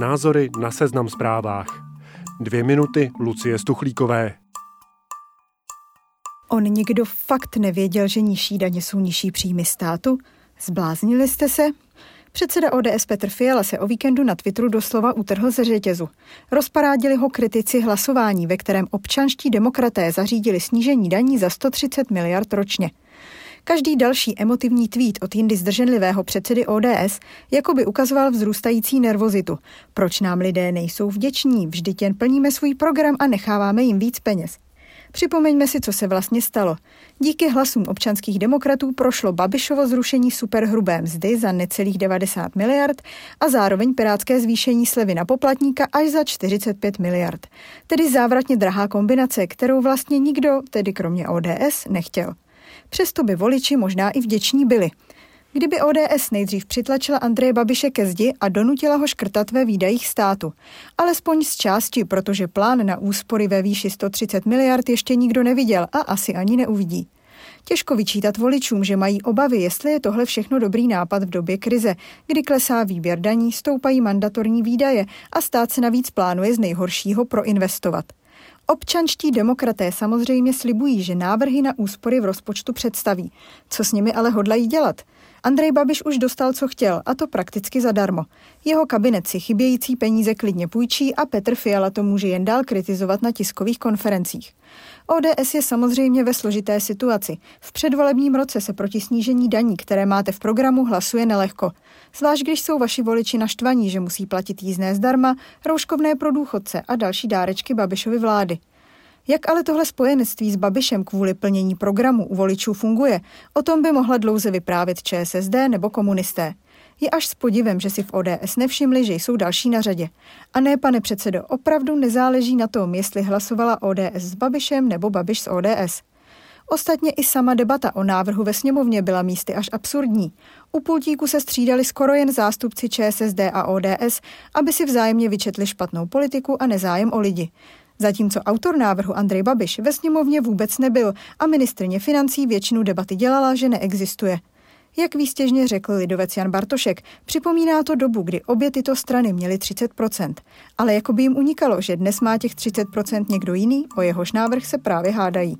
Názory na seznam zprávách. Dvě minuty Lucie Stuchlíkové. On nikdo fakt nevěděl, že nižší daně jsou nižší příjmy státu? Zbláznili jste se? Předseda ODS Petr Fiala se o víkendu na Twitteru doslova utrhl ze řetězu. Rozparádili ho kritici hlasování, ve kterém občanští demokraté zařídili snížení daní za 130 miliard ročně. Každý další emotivní tweet od jindy zdrženlivého předsedy ODS jako by ukazoval vzrůstající nervozitu. Proč nám lidé nejsou vděční? Vždyť jen plníme svůj program a necháváme jim víc peněz. Připomeňme si, co se vlastně stalo. Díky hlasům občanských demokratů prošlo Babišovo zrušení superhrubé mzdy za necelých 90 miliard a zároveň pirátské zvýšení slevy na poplatníka až za 45 miliard. Tedy závratně drahá kombinace, kterou vlastně nikdo, tedy kromě ODS, nechtěl. Přesto by voliči možná i vděční byli. Kdyby ODS nejdřív přitlačila Andreje Babiše ke zdi a donutila ho škrtat ve výdajích státu. Alespoň z části, protože plán na úspory ve výši 130 miliard ještě nikdo neviděl a asi ani neuvidí. Těžko vyčítat voličům, že mají obavy, jestli je tohle všechno dobrý nápad v době krize, kdy klesá výběr daní, stoupají mandatorní výdaje a stát se navíc plánuje z nejhoršího proinvestovat. Občanští demokraté samozřejmě slibují, že návrhy na úspory v rozpočtu představí. Co s nimi ale hodlají dělat? Andrej Babiš už dostal, co chtěl, a to prakticky zadarmo. Jeho kabinet si chybějící peníze klidně půjčí a Petr Fiala to může jen dál kritizovat na tiskových konferencích. ODS je samozřejmě ve složité situaci. V předvolebním roce se proti snížení daní, které máte v programu, hlasuje nelehko. Zvlášť když jsou vaši voliči naštvaní, že musí platit jízdné zdarma, rouškovné pro důchodce a další dárečky Babišovy vlády. Jak ale tohle spojenectví s Babišem kvůli plnění programu u voličů funguje, o tom by mohla dlouze vyprávět ČSSD nebo komunisté. Je až s podivem, že si v ODS nevšimli, že jsou další na řadě. A ne, pane předsedo, opravdu nezáleží na tom, jestli hlasovala ODS s Babišem nebo Babiš s ODS. Ostatně i sama debata o návrhu ve sněmovně byla místy až absurdní. U pultíku se střídali skoro jen zástupci ČSSD a ODS, aby si vzájemně vyčetli špatnou politiku a nezájem o lidi. Zatímco autor návrhu Andrej Babiš ve sněmovně vůbec nebyl a ministrně financí většinu debaty dělala, že neexistuje. Jak výstěžně řekl lidovec Jan Bartošek, připomíná to dobu, kdy obě tyto strany měly 30%. Ale jako by jim unikalo, že dnes má těch 30% někdo jiný, o jehož návrh se právě hádají.